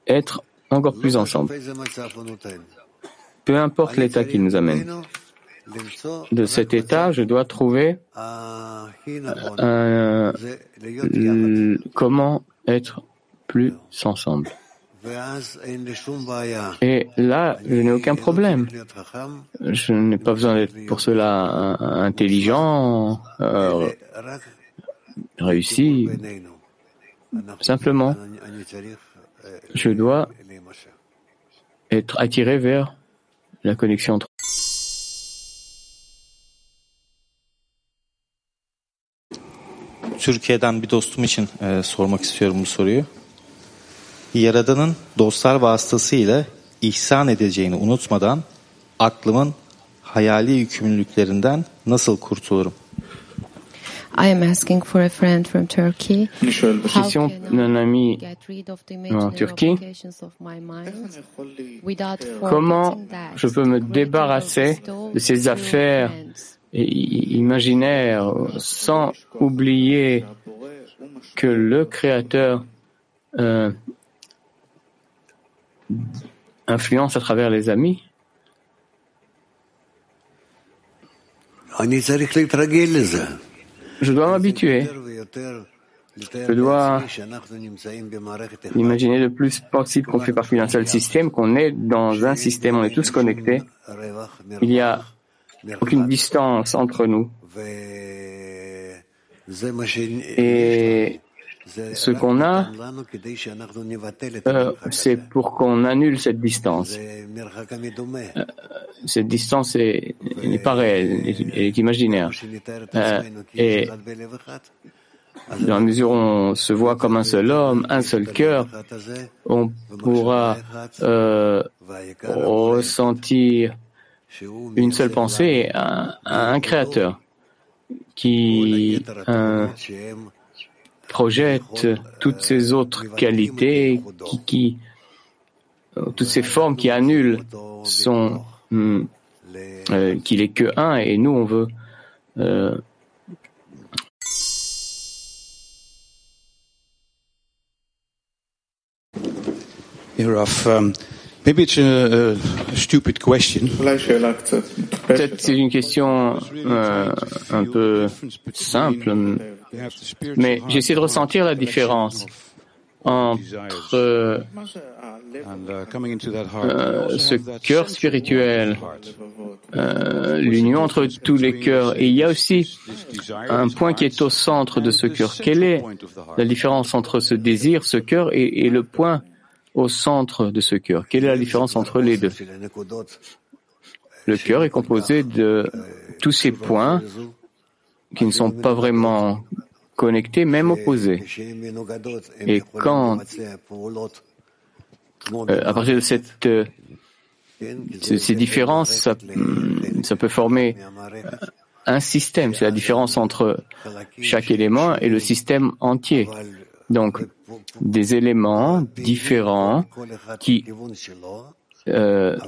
[SPEAKER 7] être encore plus ensemble. Peu importe l'état qui nous amène. De cet état, je dois trouver comment être plus ensemble. Et là, je n'ai aucun problème. Je n'ai pas besoin d'être pour cela intelligent, euh, réussi. Simplement, je dois être attiré vers la connexion entre
[SPEAKER 8] Türkiye'den bir dostum için e, sormak istiyorum bu soruyu. Yaradan'ın dostlar vasıtasıyla ihsan edeceğini unutmadan aklımın hayali yükümlülüklerinden nasıl kurtulurum?
[SPEAKER 6] I am asking for a friend from Turkey.
[SPEAKER 7] Question d'un ami en Turquie. Comment je peux me débarrasser de ces affaires imaginaires sans oublier que le Créateur euh, influence à travers les amis je dois m'habituer. Je dois imaginer le plus possible qu'on fait partie d'un seul système, qu'on est dans un système, on est tous connectés. Il y a aucune distance entre nous. Et ce qu'on a, euh, c'est pour qu'on annule cette distance. Euh, cette distance est- n'est pas réelle, elle est imaginaire. Euh, et dans la mesure où on se voit comme un seul homme, un seul cœur, on pourra ressentir une seule pensée à, un créateur qui projette toutes ces autres qualités, qui, qui euh, toutes ces formes qui annulent son hum, euh, qu'il est que un et nous on veut euh,
[SPEAKER 9] um, maybe it's a, a stupid question.
[SPEAKER 7] Peut-être c'est une question euh, un peu simple, mais j'essaie de ressentir la différence entre euh,
[SPEAKER 9] uh,
[SPEAKER 7] euh, ce cœur spirituel, euh, l'union entre tous les cœurs. Et il y a aussi un point qui est au centre de ce cœur. Quelle est la différence entre ce désir, ce cœur, et le point au centre de ce cœur? Quelle est la différence entre les deux? Le cœur est composé de tous ces points qui ne sont pas vraiment connectés, même opposés. Et quand, euh, à partir de cette, euh, ces ces différences, ça, ça peut former un système. C'est la différence entre chaque élément et le système entier. Donc, des éléments différents qui, euh,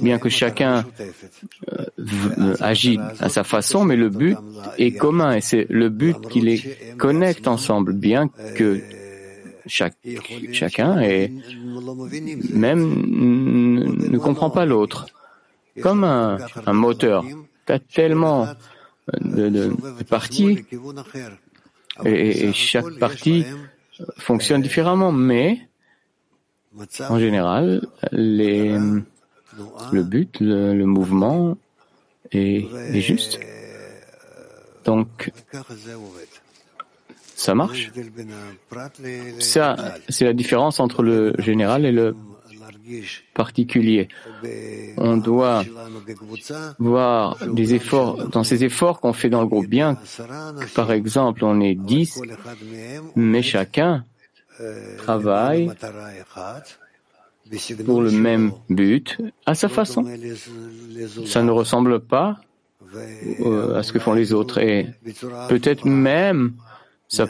[SPEAKER 7] bien que chacun euh, euh, agit à sa façon, mais le but est commun et c'est le but qui les connecte ensemble, bien que chacun est, même ne, comprend pas l'autre. Comme un, moteur, tu as tellement de, parties et, et chaque partie fonctionne différemment, mais en général, les, le but, le, le mouvement est, est juste. Donc, ça marche. Ça, c'est la différence entre le général et le particulier. On doit voir des efforts, dans ces efforts qu'on fait dans le groupe, bien par exemple, on est dix, mais chacun travaille pour le même but, à sa façon. Ça ne ressemble pas euh, à ce que font les autres et peut-être même ça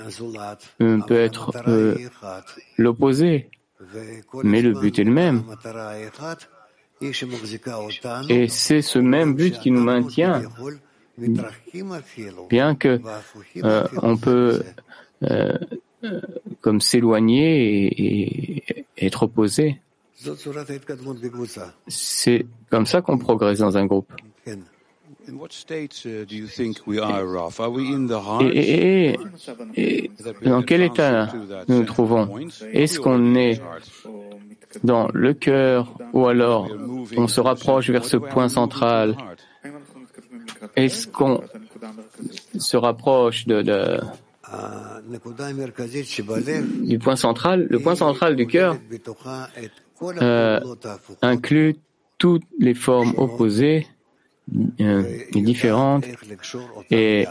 [SPEAKER 7] euh, peut être euh, l'opposé, mais le but est le même. Et c'est ce même but qui nous maintient, bien que euh, on peut euh, euh, comme s'éloigner et, et être opposé. C'est comme ça qu'on progresse dans un groupe.
[SPEAKER 9] Uh,
[SPEAKER 7] et dans quel état nous nous trouvons? Est-ce qu'on est dans le cœur ou alors on se rapproche vers ce point central? Est-ce qu'on se rapproche de, de- du point central Le point central du cœur euh, inclut toutes les formes opposées euh, et différentes et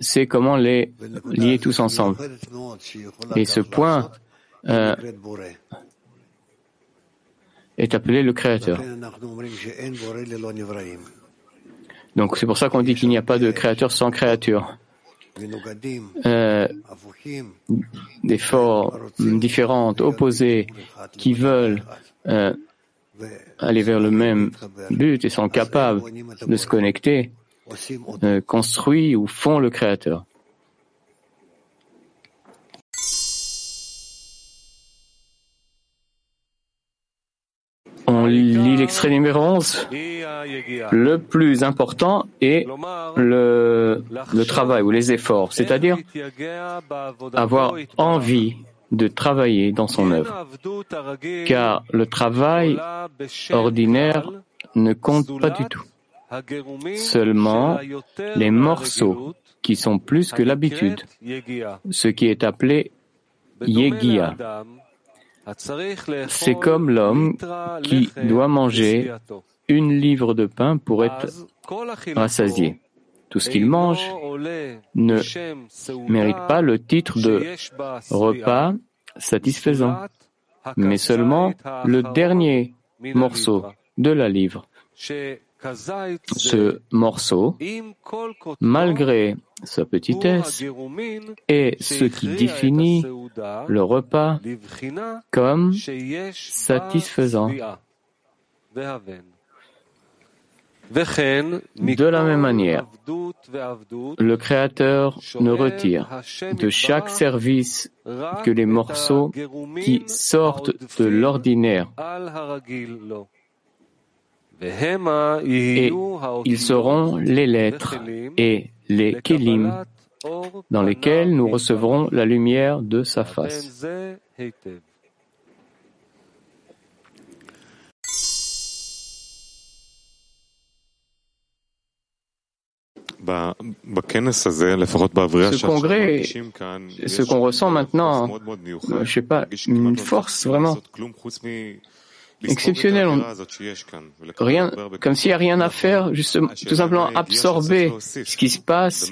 [SPEAKER 7] c'est comment les lier tous ensemble. Et ce point euh, est appelé le Créateur. Donc c'est pour ça qu'on dit qu'il n'y a pas de Créateur sans créature. Euh, des formes différentes, opposées, qui veulent euh, aller vers le même but et sont capables de se connecter, euh, construisent ou font le Créateur. On lit l'extrait numéro 11. Le plus important est le, travail ou les efforts, c'est-à-dire avoir envie de travailler dans son œuvre. Car le travail ordinaire ne compte pas du tout. seulement les morceaux qui sont plus que l'habitude, ce qui est appelé yegia. C'est comme l'homme qui doit manger une livre de pain pour être rassasié. Tout ce qu'il mange ne mérite pas le titre de repas satisfaisant, mais seulement le dernier morceau de la livre. Ce morceau, malgré sa petitesse, est ce qui définit le repas comme satisfaisant. De la même manière, le Créateur ne retire de chaque service que les morceaux qui sortent de l'ordinaire. Et ils seront les lettres et les kélim dans lesquels nous recevrons la lumière de sa face. Ce congrès, ce qu'on ressent maintenant, je sais pas, une force vraiment exceptionnelle. Rien, comme s'il n'y a rien à faire, juste tout simplement absorber ce qui se passe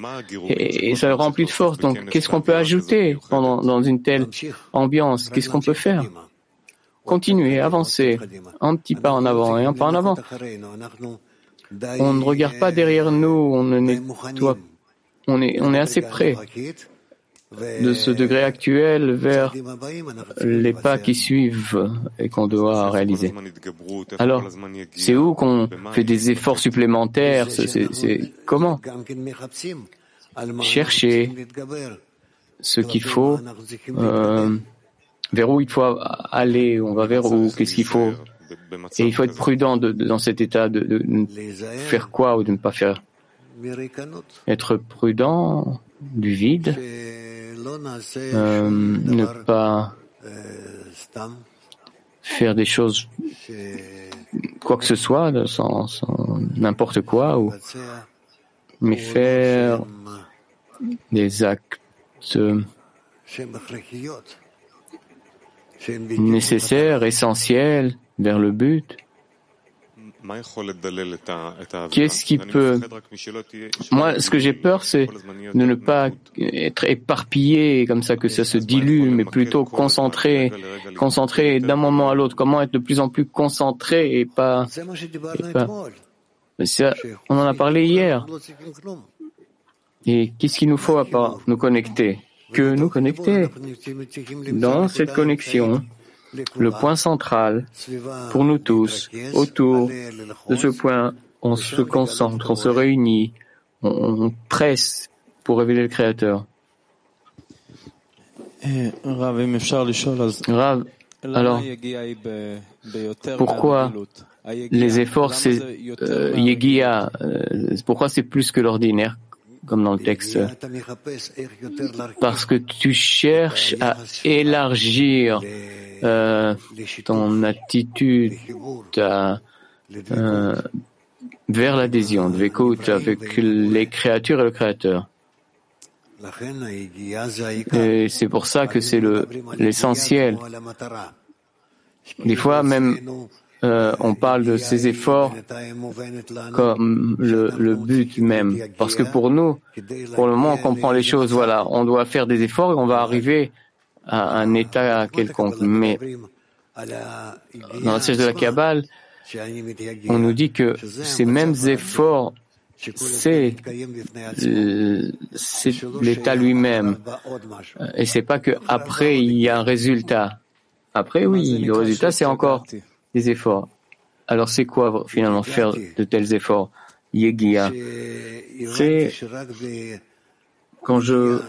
[SPEAKER 7] et, ça le remplit de force. Donc, qu'est-ce qu'on peut ajouter pendant dans une telle ambiance? Qu'est-ce qu'on peut faire? Continuer, avancer, un petit pas en avant et un pas en avant. On ne regarde pas derrière nous, on ne est, on est assez près de ce degré actuel vers les pas qui suivent et qu'on doit réaliser. Alors, c'est où qu'on fait des efforts supplémentaires C'est comment Chercher ce qu'il faut, euh, vers où il faut aller, on va vers où, qu'est-ce qu'il faut et il faut être prudent de, de, dans cet état de, de, faire quoi ou de ne pas faire. Être prudent du vide, euh, ne pas faire des choses, quoi que ce soit, sans, sans n'importe quoi, ou, mais faire des actes nécessaires, essentiels, vers le but. Qu'est-ce qui peut... Moi, ce que j'ai peur, c'est de ne pas être éparpillé comme ça, que ça se dilue, mais plutôt concentré, concentré d'un moment à l'autre. Comment être de plus en plus concentré et pas... Et pas... on en a parlé hier. Et qu'est-ce qu'il nous faut à part nous connecter? Que nous connecter. Dans cette connexion, le point central pour nous tous. Autour de ce point, on se concentre, on se réunit, on, presse pour révéler le Créateur. Rav, alors, pourquoi les efforts, c'est euh, Yegia, euh, pourquoi c'est plus que l'ordinaire, comme dans le texte Parce que tu cherches à élargir euh, ton attitude euh, vers l'adhésion, de avec les créatures et le Créateur. Et c'est pour ça que c'est l'essentiel. Des fois, même, euh, on parle de ces efforts comme le, le, but même. Parce que pour nous, pour le moment, on comprend les choses. Voilà, on doit faire des efforts et on va arriver à un état quelconque. Mais dans la siège de la Kabbale, on nous dit que ces mêmes efforts, c'est l'état lui-même. Et c'est pas que après il y a un résultat. Après, oui, le résultat, c'est encore des efforts. Alors, c'est quoi finalement faire de tels efforts? Yegia? C'est quand je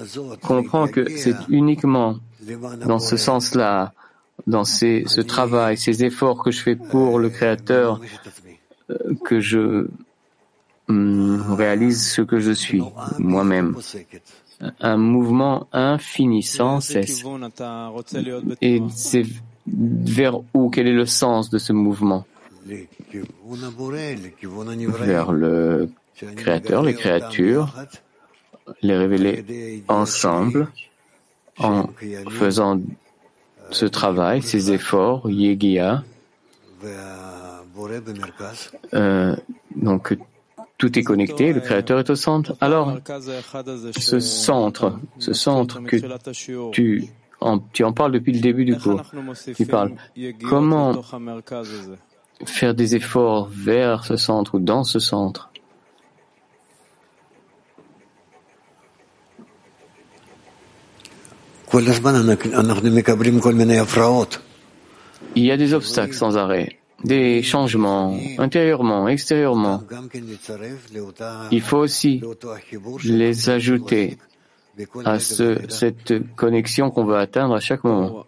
[SPEAKER 7] comprends que c'est uniquement dans ce sens-là, dans ce travail, ces efforts que je fais pour le Créateur, euh, que je hum, réalise ce que je suis, moi-même. Un mouvement infini, sans cesse. Et c'est vers où? Quel est le sens de ce mouvement? Vers le Créateur, les créatures, les révéler ensemble en faisant ce travail, ces efforts, Yegia. Euh, donc tout est connecté, le Créateur est au centre. Alors, ce centre, ce centre que tu en, tu en parles depuis le début du cours, tu parles. comment faire des efforts vers ce centre ou dans ce centre? Il y a des obstacles sans arrêt, des changements intérieurement, extérieurement. Il faut aussi les ajouter à ce, cette connexion qu'on veut atteindre à chaque moment.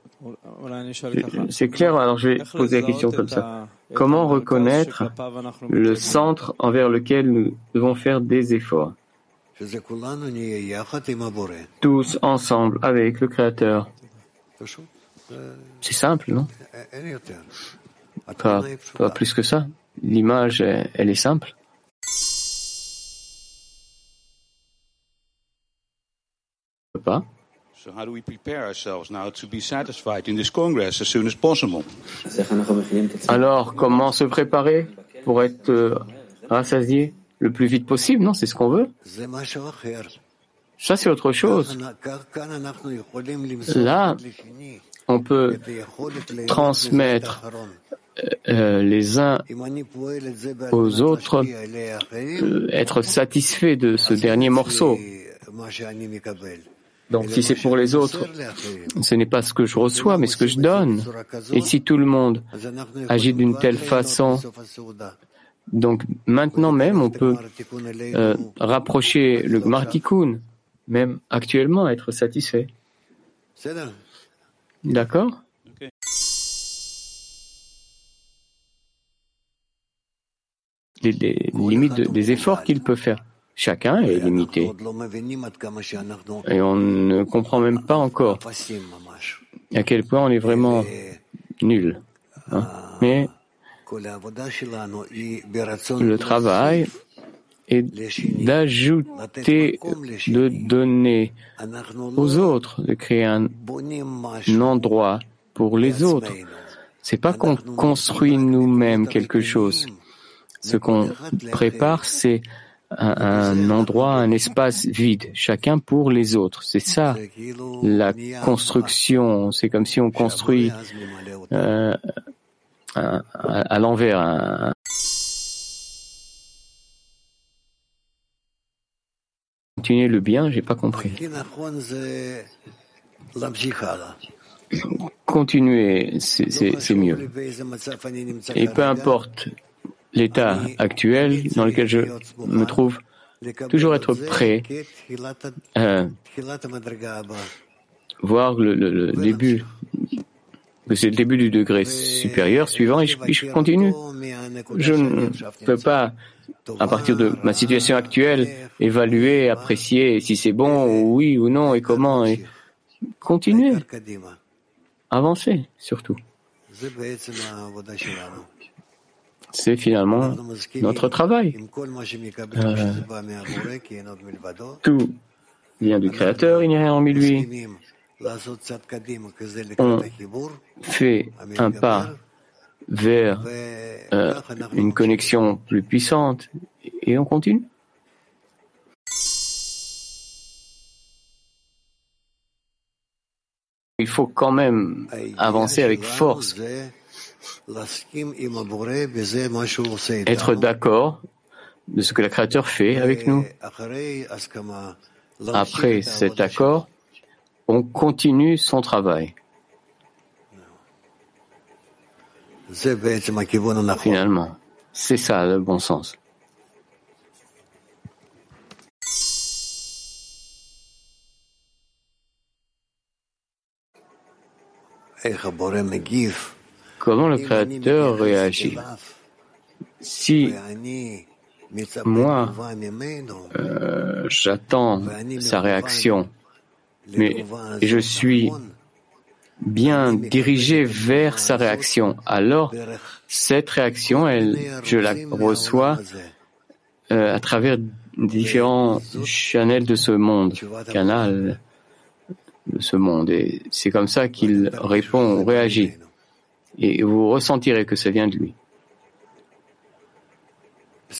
[SPEAKER 7] C'est clair, alors je vais poser la question comme ça. Comment reconnaître le centre envers lequel nous devons faire des efforts? Tous ensemble avec le Créateur. C'est simple, non? Pas, pas plus que ça. L'image, elle est simple.
[SPEAKER 9] Possible?
[SPEAKER 7] Alors, comment se préparer pour être euh, rassasié le plus vite possible? Non, c'est ce qu'on veut. Ça, c'est autre chose. Là, on peut transmettre euh, les uns aux autres, euh, être satisfait de ce dernier morceau. Donc si c'est pour les autres, ce n'est pas ce que je reçois, mais ce que je donne. Et si tout le monde agit d'une telle façon, donc maintenant même, on peut euh, rapprocher le Gmartikun, même actuellement, être satisfait. D'accord? Les, les limites des efforts qu'il peut faire. Chacun est limité. Et on ne comprend même pas encore à quel point on est vraiment nul. Hein. Mais le travail est d'ajouter, de donner aux autres, de créer un, endroit pour les autres. C'est pas qu'on construit nous-mêmes quelque chose. Ce qu'on prépare, c'est un, endroit, un espace vide, chacun pour les autres. C'est ça la construction. C'est comme si on construit euh, à, l'envers. Continuer le bien, j'ai pas compris. Continuer, c'est mieux. Et peu importe l'état actuel dans lequel je me trouve, toujours être prêt à voir le, début, que c'est le début du degré supérieur suivant et je, continue. Je ne peux pas, à partir de ma situation actuelle, évaluer, apprécier si c'est bon ou oui ou non et comment et continuer, avancer surtout c'est finalement notre travail. Euh, tout vient du Créateur, il n'y a rien en lui. On fait un pas vers euh, une connexion plus puissante et on continue. Il faut quand même avancer avec force être d'accord de ce que le Créateur fait avec nous. Après cet accord, on continue son travail. Finalement, c'est ça le bon sens. Comment le Créateur réagit Si moi, euh, j'attends sa réaction, mais je suis bien dirigé vers sa réaction. Alors, cette réaction, je la reçois euh, à travers différents channels de ce monde, canal de ce monde. Et c'est comme ça qu'il répond ou réagit. Et vous ressentirez que ça vient de lui.